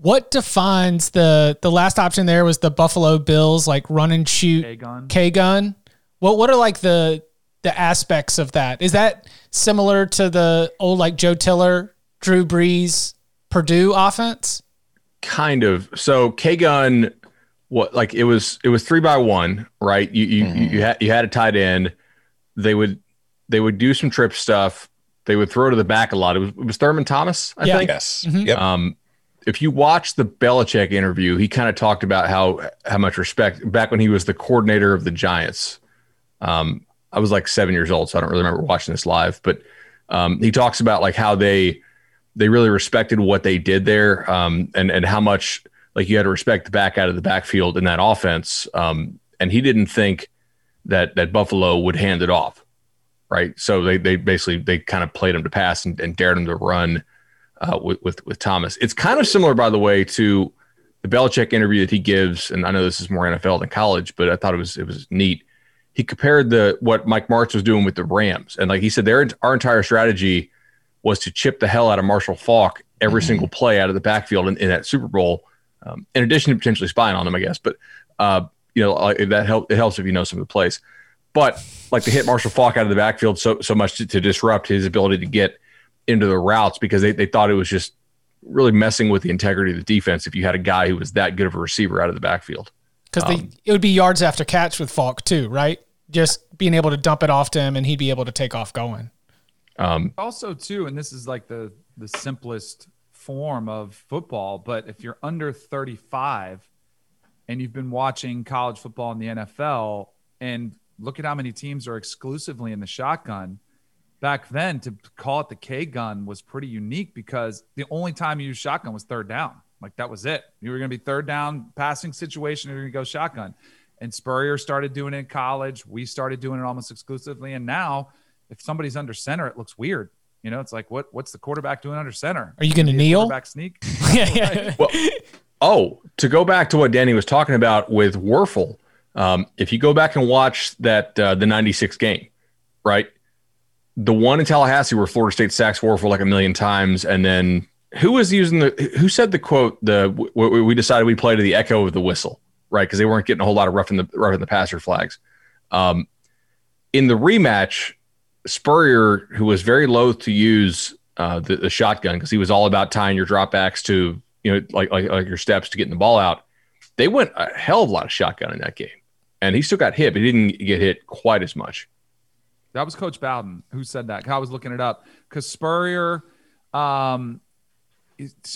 What defines the the last option there was the Buffalo Bills like run and shoot K gun. K gun. What what are like the the aspects of that? Is that similar to the old like Joe Tiller Drew Brees Purdue offense? Kind of. So K gun, what like it was it was three by one, right? You you Mhm. you had you had a tight end. They would they would do some trip stuff. They would throw to the back a lot. It was it was Thurman Thomas, I Yeah. think. Yes. Mhm. Yep. Um, if you watch the Belichick interview, he kind of talked about how how much respect back when he was the coordinator of the Giants. Um, I was like seven years old, so I don't really remember watching this live, but um, he talks about like how they they really respected what they did there, um, and and how much like you had to respect the back out of the backfield in that offense. Um, and he didn't think that that Buffalo would hand it off, right? So they they basically they kind of played him to pass and, and dared him to run uh, with, with with Thomas. It's kind of similar, by the way, to the Belichick interview that he gives, and I know this is more NFL than college, but I thought it was it was neat. He compared the what Mike Martz was doing with the Rams, and like he said, their our entire strategy was to chip the hell out of Marshall Faulk every Mhm. single play out of the backfield in, in that Super Bowl. Um, in addition to potentially spying on them, I guess, but uh, you know like, that help it helps if you know some of the plays. But like to hit Marshall Faulk out of the backfield so so much to, to disrupt his ability to get into the routes because they, they thought it was just really messing with the integrity of the defense if you had a guy who was that good of a receiver out of the backfield. Because Um, it would be yards after catch with Faulk too, right? Just being able to dump it off to him and he'd be able to take off going. Um, also too and this is like the the simplest form of football but if you're under 35 and you've been watching college football in the NFL and look at how many teams are exclusively in the shotgun back then to call it the K gun was pretty unique because the only time you used shotgun was third down. Like that was it. You were going to be third down passing situation you're going to go shotgun. And Spurrier started doing it in college. We started doing it almost exclusively. And now if somebody's under center, it looks weird. You know, it's like what what's the quarterback doing under center? Are you going to kneel? Quarterback sneak. yeah, yeah. well, oh, to go back to what Danny was talking about with Wuerffel, um, if you go back and watch that uh, the '96 game, right, the one in Tallahassee where Florida State sacks Wuerffel like a million times, and then who was using the who said the quote the w- w- we decided we play to the echo of the whistle, right, because they weren't getting a whole lot of roughing the roughing the passer flags. Um, in the rematch, Spurrier, who was very loath to use uh, the, the shotgun because he was all about tying your dropbacks to you know like, like like your steps to getting the ball out. They went a hell of a lot of shotgun in that game, and he still got hit, but he didn't get hit quite as much. That was Coach Bowden who said that. I was looking it up because Spurrier um,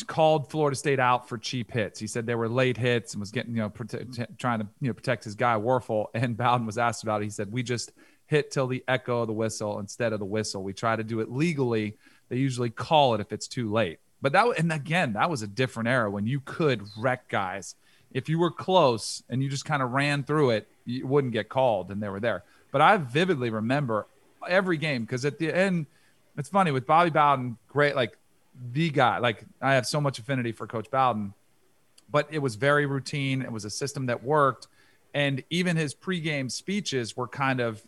called Florida State out for cheap hits. He said they were late hits and was getting, you know, prote- trying to you know protect his guy Wuerffel. And Bowden was asked about it. He said, "We just hit till the echo of the whistle instead of the whistle. We try to do it legally. They usually call it if it's too late." But that and again, that was a different era when you could wreck guys. If you were close and you just kind of ran through it, you wouldn't get called, and they were there. But I vividly remember every game because at the end, it's funny with Bobby Bowden, great, like the guy. Like I have so much affinity for Coach Bowden, but it was very routine. It was a system that worked, and even his pregame speeches were kind of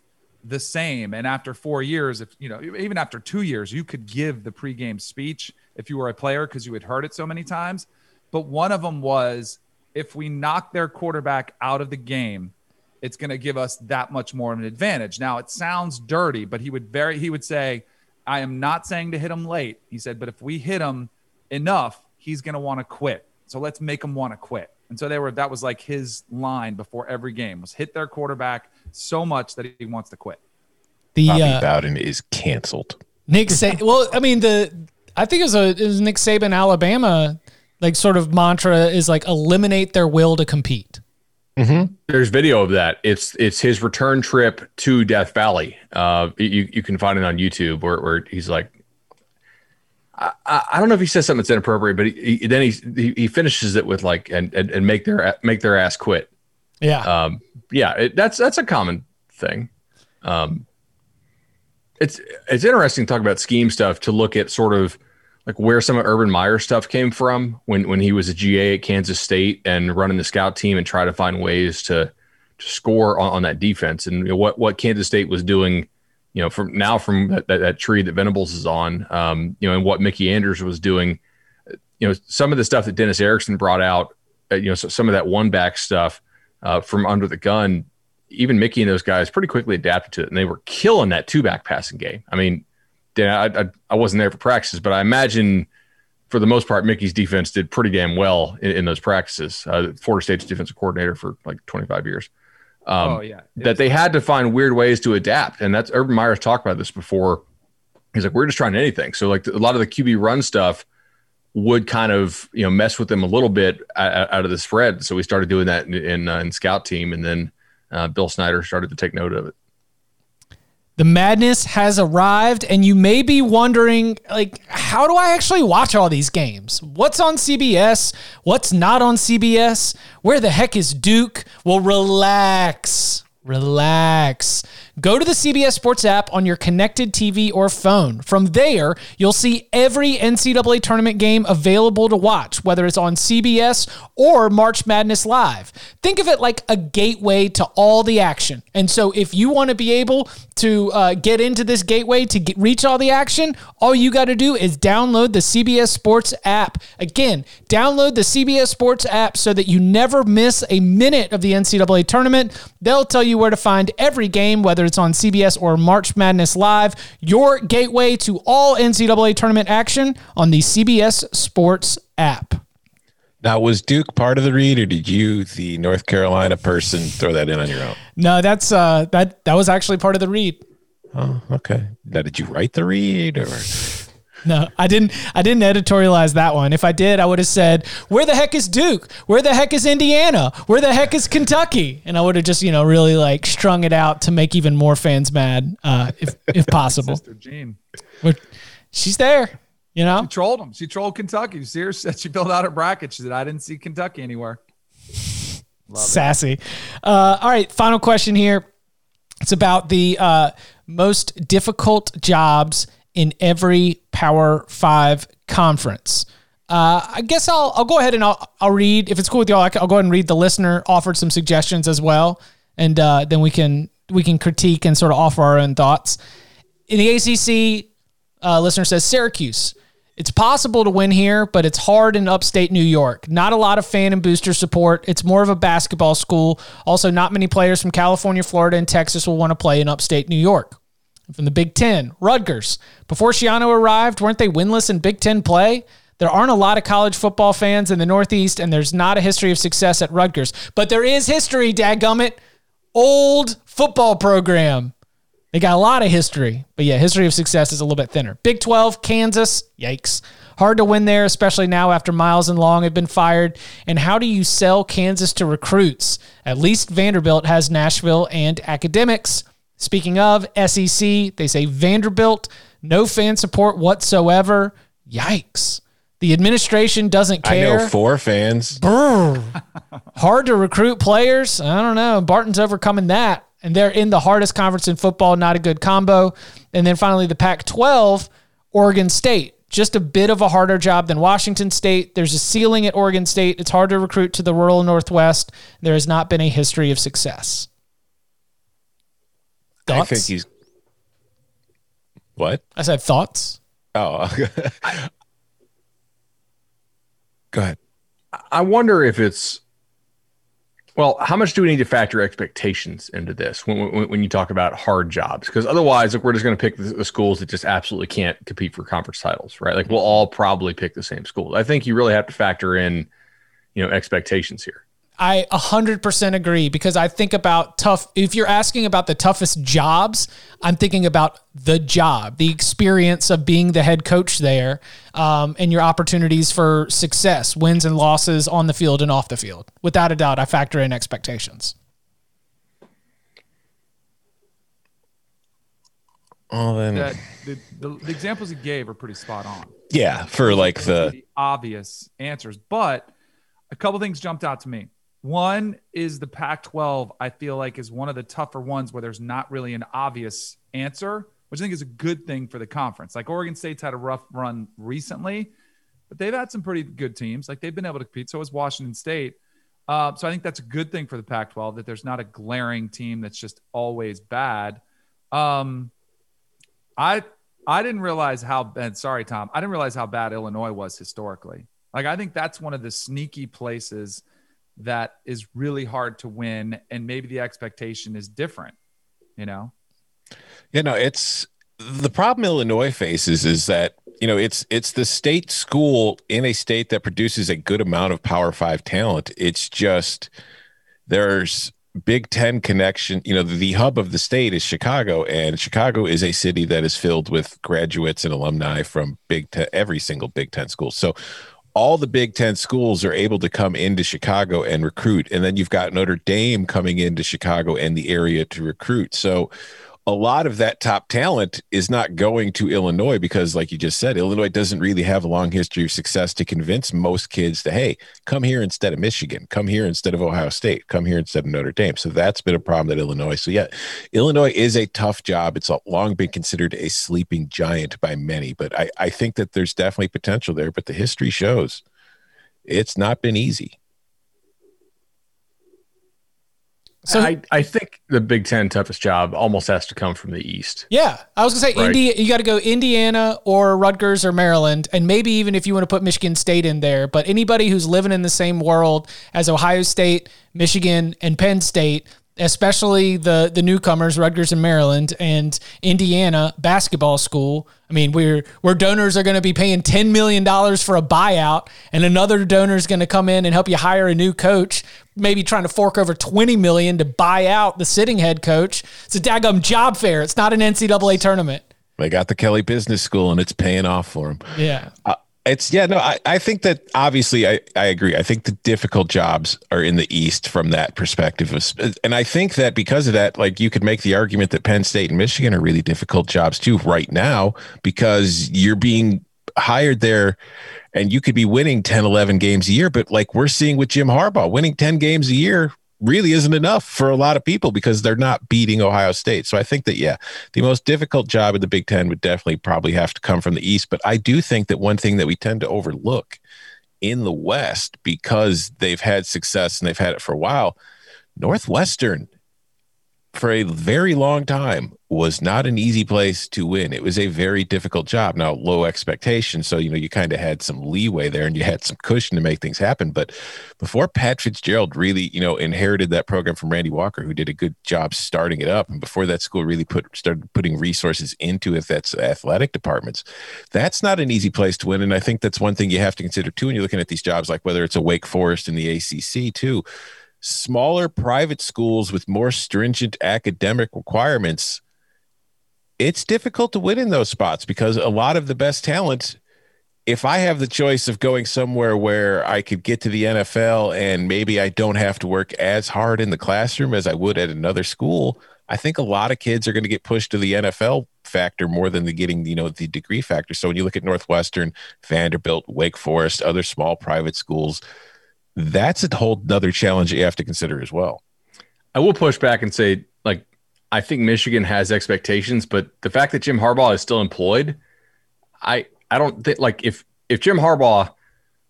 the same. And after four years, if you know, even after two years, you could give the pregame speech if you were a player because you had heard it so many times. But one of them was, if we knock their quarterback out of the game, it's going to give us that much more of an advantage. Now it sounds dirty, but he would very he would say, I am not saying to hit him late. He said, but if we hit him enough, he's going to want to quit. So let's make him want to quit. And so they were that was like his line before every game was hit their quarterback so much that he wants to quit. The Bobby uh, Bowden is canceled. Nick Sa- well, I mean the I think it was a it was Nick Saban Alabama like sort of mantra is like eliminate their will to compete. There's video of that. It's it's his return trip to Death Valley. Uh, you you can find it on YouTube where, where he's like, I, I don't know if he says something that's inappropriate, but he, he then he, he he finishes it with like and, and and make their make their ass quit. Yeah. Um, yeah, it, that's that's a common thing. Um, it's it's interesting to talk about scheme stuff to look at sort of like where some of Urban Meyer stuff came from when when he was a GA at Kansas State and running the scout team and try to find ways to to score on, on that defense and you know, what what Kansas State was doing, you know, from now from that, that, that tree that Venables is on, um, you know, and what Mickey Andrews was doing, you know, some of the stuff that Dennis Erickson brought out, uh, you know, so some of that one back stuff uh, from under the gun, even Mickey and those guys pretty quickly adapted to it, and they were killing that two back passing game. I mean, Dan, I, I, I wasn't there for practices, but I imagine for the most part, Mickey's defense did pretty damn well in, in those practices. Uh, Florida State's defensive coordinator for like 25 years. Um, oh yeah, It that they had to find weird ways to adapt, and that's Urban Meyer's talked about this before. He's like, we're just trying anything. So like a lot of the QB run stuff would kind of you know mess with them a little bit out, out of the spread. So we started doing that in in, uh, in scout team, and then uh, Bill Snyder started to take note of it. The madness has arrived, and you may be wondering, like, how do I actually watch all these games? What's on CBS? What's not on CBS? Where the heck is Duke? Well, relax. Relax. Go to the CBS Sports app on your connected TV or phone. From there, you'll see every NCAA tournament game available to watch, whether it's on CBS or March Madness Live. Think of it like a gateway to all the action. And so, if you want to be able to uh, get into this gateway to get, reach all the action, all you got to do is download the CBS Sports app. Again, download the CBS Sports app so that you never miss a minute of the NCAA tournament. They'll tell you where to find every game, whether it's on CBS or March Madness Live. Your gateway to all NCAA tournament action on the CBS Sports app. Now, was Duke part of the read, or did you, the North Carolina person, throw that in on your own? No, that's uh that that was actually part of the read. Oh, okay. Now, did you write the read, or No, I didn't. I didn't editorialize that one. If I did, I would have said, "Where the heck is Duke? Where the heck is Indiana? Where the heck is Kentucky?" And I would have just, you know, really like strung it out to make even more fans mad, uh, if if possible. Sister Jean. But she's there, you know. She trolled him. She trolled Kentucky. Her? Said she filled out her bracket. She said, I didn't see Kentucky anywhere. sassy. Uh, all right, final question here. It's about the uh, most difficult jobs in every Power Five conference. Uh, I guess I'll I'll go ahead and I'll I'll read if it's cool with y'all. I will go ahead and read the listener offered some suggestions as well, and uh, then we can we can critique and sort of offer our own thoughts. In the ACC, uh, listener says Syracuse. It's possible to win here, but it's hard in upstate New York. Not a lot of fan and booster support. It's more of a basketball school. Also, not many players from California, Florida, and Texas will want to play in upstate New York. From the Big Ten, Rutgers. Before Schiano arrived, weren't they winless in Big Ten play? There aren't a lot of college football fans in the Northeast, and there's not a history of success at Rutgers. But there is history, dadgummit. Old football program. They got a lot of history, but yeah, history of success is a little bit thinner. Big 12, Kansas, yikes. Hard to win there, especially now after Miles and Long have been fired. And how do you sell Kansas to recruits? At least Vanderbilt has Nashville and academics. Speaking of SEC, they say Vanderbilt, no fan support whatsoever. Yikes. The administration doesn't I care. know four fans. Brr. Hard to recruit players. I don't know. Barton's overcoming that. And they're in the hardest conference in football. Not a good combo. And then finally, the Pac 12, Oregon State. Just a bit of a harder job than Washington State. There's a ceiling at Oregon State. It's hard to recruit to the rural Northwest. There has not been a history of success. I think he's. What? I said thoughts. Oh, go ahead. I wonder if it's well, how much do we need to factor expectations into this when, when, when you talk about hard jobs? Because otherwise, like, we're just going to pick the, the schools that just absolutely can't compete for conference titles, right? Like we'll all probably pick the same schools. I think you really have to factor in, you know, expectations here. I 100% agree because I think about tough. If you're asking about the toughest jobs, I'm thinking about the job, the experience of being the head coach there, um, and your opportunities for success, wins and losses on the field and off the field. Without a doubt, I factor in expectations. Oh, then That the, the, the examples he gave are pretty spot on. yeah, for like the the obvious answers. But a couple things jumped out to me. One is the Pac 12, I feel like, is one of the tougher ones where there's not really an obvious answer, which I think is a good thing for the conference. Like Oregon State's had a rough run recently, but they've had some pretty good teams. Like they've been able to compete. So has Washington State. Uh, so I think that's a good thing for the Pac 12 that there's not a glaring team that's just always bad. Um, I I didn't realize how bad. Sorry, Tom. I didn't realize how bad Illinois was historically. Like I think that's one of the sneaky places that is really hard to win, and maybe the expectation is different. You know, you know it's the problem Illinois faces is that you know it's it's the state school in a state that produces a good amount of Power Five talent. It's just there's Big Ten connection. You know, the hub of the state is Chicago, and Chicago is a city that is filled with graduates and alumni from Big Ten, every single Big Ten school. So all the Big Ten schools are able to come into Chicago and recruit. And then you've got Notre Dame coming into Chicago and the area to recruit. So a lot of that top talent is not going to Illinois because, like you just said, Illinois doesn't really have a long history of success to convince most kids to, hey, come here instead of Michigan, come here instead of Ohio State, come here instead of Notre Dame. So that's been a problem at Illinois. So, yeah, Illinois is a tough job. It's long been considered a sleeping giant by many, but I, I think that there's definitely potential there. But the history shows it's not been easy. So I, I think the Big Ten toughest job almost has to come from the East. Yeah, I was gonna say right? India. You got to go Indiana or Rutgers or Maryland, and maybe even if you want to put Michigan State in there. But anybody who's living in the same world as Ohio State, Michigan, and Penn State, especially the the newcomers, Rutgers and Maryland and Indiana basketball school. I mean, we're where donors are going to be paying ten million dollars for a buyout, and another donor is going to come in and help you hire a new coach, maybe trying to fork over twenty million to buy out the sitting head coach. It's a daggum job fair. It's not an NCAA tournament. They got the Kelley Business School, and it's paying off for them. Yeah. Uh, it's yeah, no, I, I think that obviously I, I agree. I think the difficult jobs are in the East from that perspective. And I think that because of that, like you could make the argument that Penn State and Michigan are really difficult jobs too right now because you're being hired there and you could be winning 10, 11 games a year. But like we're seeing with Jim Harbaugh, winning 10 games a year really isn't enough for a lot of people because they're not beating Ohio State. So I think that, yeah, the most difficult job in the Big Ten would definitely probably have to come from the East. But I do think that one thing that we tend to overlook in the West because they've had success and they've had it for a while, Northwestern for a very long time was not an easy place to win. It was a very difficult job. Now, low expectations. So, you know, you kind of had some leeway there and you had some cushion to make things happen. But before Pat Fitzgerald really, you know, inherited that program from Randy Walker, who did a good job starting it up, and before that school really put started putting resources into it, that's athletic departments, that's not an easy place to win. And I think that's one thing you have to consider too when you're looking at these jobs, like whether it's a Wake Forest in the ACC too smaller private schools with more stringent academic requirements, it's difficult to win in those spots because a lot of the best talent, if I have the choice of going somewhere where I could get to the NFL and maybe I don't have to work as hard in the classroom as I would at another school, I think a lot of kids are going to get pushed to the NFL factor more than the getting, you know, the degree factor. So when you look at Northwestern, Vanderbilt, Wake Forest, other small private schools, that's a whole other challenge you have to consider as well. I will push back and say, like, I think Michigan has expectations, but the fact that Jim Harbaugh is still employed, I I don't think like if if Jim Harbaugh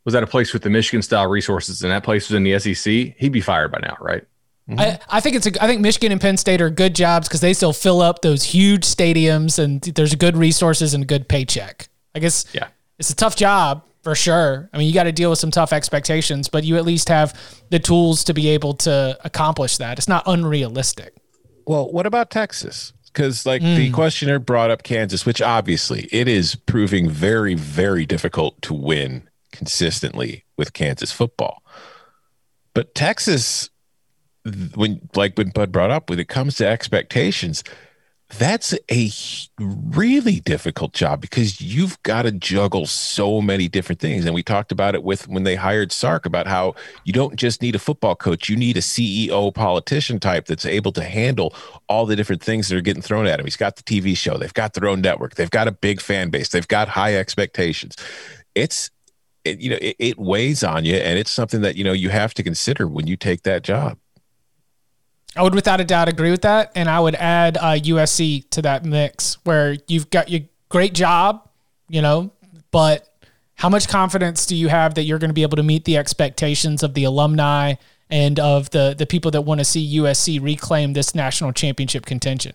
was at a place with the Michigan style resources and that place was in the SEC, he'd be fired by now, right? Mm-hmm. I, I think it's a, I think Michigan and Penn State are good jobs because they still fill up those huge stadiums and there's good resources and a good paycheck. I guess yeah, it's a tough job, for sure. I mean, you got to deal with some tough expectations, but you at least have the tools to be able to accomplish that. It's not unrealistic. Well, what about Texas? Because, like, mm. the questioner brought up Kansas, which obviously it is proving very, very difficult to win consistently with Kansas football. But Texas, when, like, when Bud brought up, when it comes to expectations, that's a really difficult job because you've got to juggle so many different things. And we talked about it with when they hired Sark about how you don't just need a football coach, you need a CEO politician type that's able to handle all the different things that are getting thrown at him. He's got the TV show, they've got their own network, they've got a big fan base, they've got high expectations. It's it, you know, it, it weighs on you, and it's something that you know you have to consider when you take that job. I would without a doubt agree with that, and I would add uh, USC to that mix where you've got your great job, you know, but how much confidence do you have that you're going to be able to meet the expectations of the alumni and of the the people that want to see USC reclaim this national championship contention?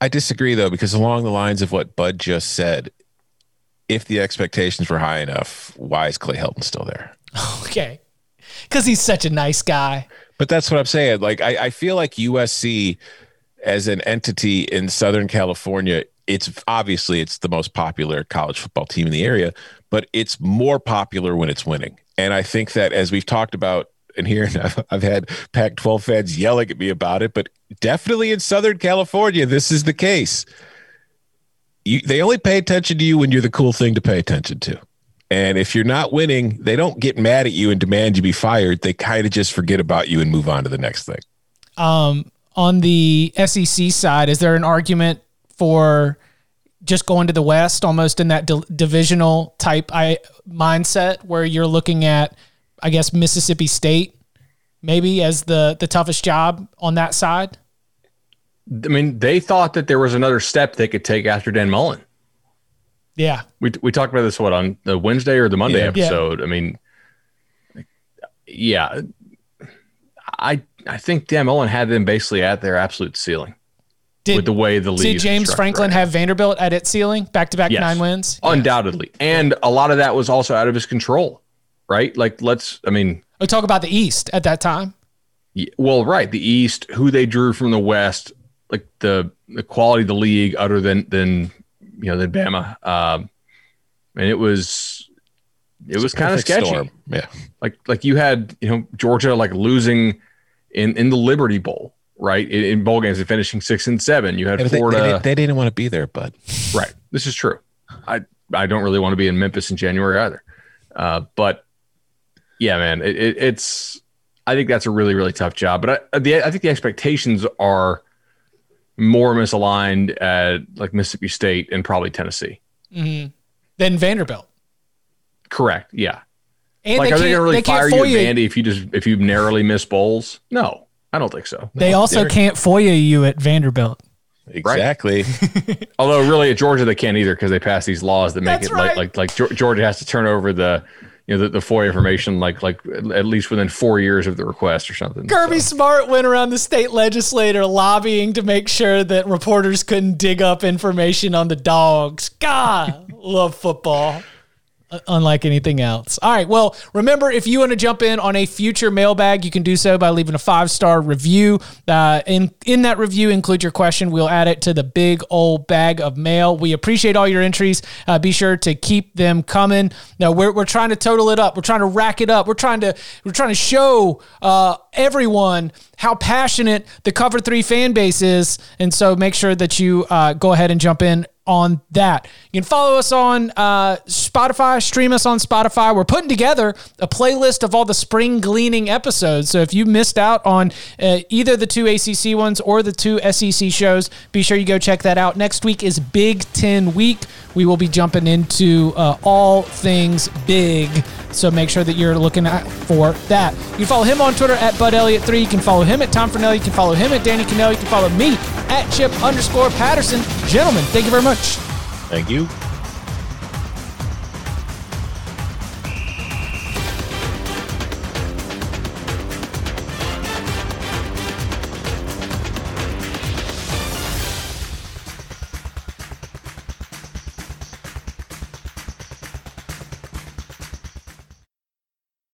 I disagree though, because along the lines of what Bud just said, if the expectations were high enough, why is Clay Helton still there? Okay, because he's such a nice guy. But that's what I'm saying. Like, I, I feel like USC as an entity in Southern California it's obviously it's the most popular college football team in the area, but it's more popular when it's winning. And I think that as we've talked about and here I've, I've had Pac 12 fans yelling at me about it, but definitely in Southern California, this is the case. You, they only pay attention to you when you're the cool thing to pay attention to. And if you're not winning, they don't get mad at you and demand you be fired. They kind of just forget about you and move on to the next thing. Um, on the SEC side, is there an argument for just going to the West, almost in that di- divisional type I, mindset, where you're looking at, I guess, Mississippi State maybe as the the toughest job on that side? I mean, they thought that there was another step they could take after Dan Mullen. Yeah, we we talked about this what on the Wednesday or the Monday Yeah. episode. I mean, yeah, I I think Dan Mullen had them basically at their absolute ceiling did with the way the league. did James Franklin right have Vanderbilt at its ceiling, back to back nine wins? undoubtedly, and a lot of that was also out of his control, right? Like, let's. I mean, We talk about the East at that time. y- well, right, the East, who they drew from the West, like the the quality of the league, other than than you know than Bama, um, and it was it was kind of sketchy. storm. Yeah. like like you had you know Georgia like losing in in the Liberty Bowl right in, in bowl games and finishing six and seven. You had they, Florida they, didn't- they didn't want to be there, but right. This is true. I I don't really want to be in Memphis in January either. Uh, but yeah, man, it, it, it's I think that's a really really tough job. But I the I think the expectations are more misaligned at like Mississippi State and probably Tennessee. Mm-hmm. Then Vanderbilt. Correct. Yeah. And like, they are they can't, going to really they can't fire you FOIA at Vandy if you just if you narrowly miss bowls? No, I don't think so. They also they're- can't FOIA you at Vanderbilt. exactly. Although really at Georgia they can't either because they pass these laws that make That's it right. like like like Georgia has to turn over the you know the, the FOIA information like like at least within four years of the request or something. Kirby So, Smart went around the state legislature lobbying to make sure that reporters couldn't dig up information on the dogs. God, love football. Uh, Unlike anything else. All right. Well, remember, if you want to jump in on a future mailbag, you can do so by leaving a five star review. Uh, in in that review, include your question. We'll add it to the big old bag of mail. We appreciate all your entries. Uh, be sure to keep them coming. Now we're, we're trying to total it up. We're trying to rack it up. We're trying to we're trying to show uh, everyone how passionate the Cover Three fan base is, and so make sure that you uh, go ahead and jump in on that. You can follow us on uh, Spotify, stream us on Spotify. We're putting together a playlist of all the spring gleaning episodes. So if you missed out on uh, either the two ACC ones or the two SEC shows, be sure you go check that out. Next week is Big Ten week. We will be jumping into uh, all things big. So make sure that you're looking out for that. You can follow him on Twitter at Bud Elliott3. You can follow him at Tom Fornelli. You can follow him at Danny Kanell. You can follow me at Chip underscore Patterson. Gentlemen, thank you very much. Thank you.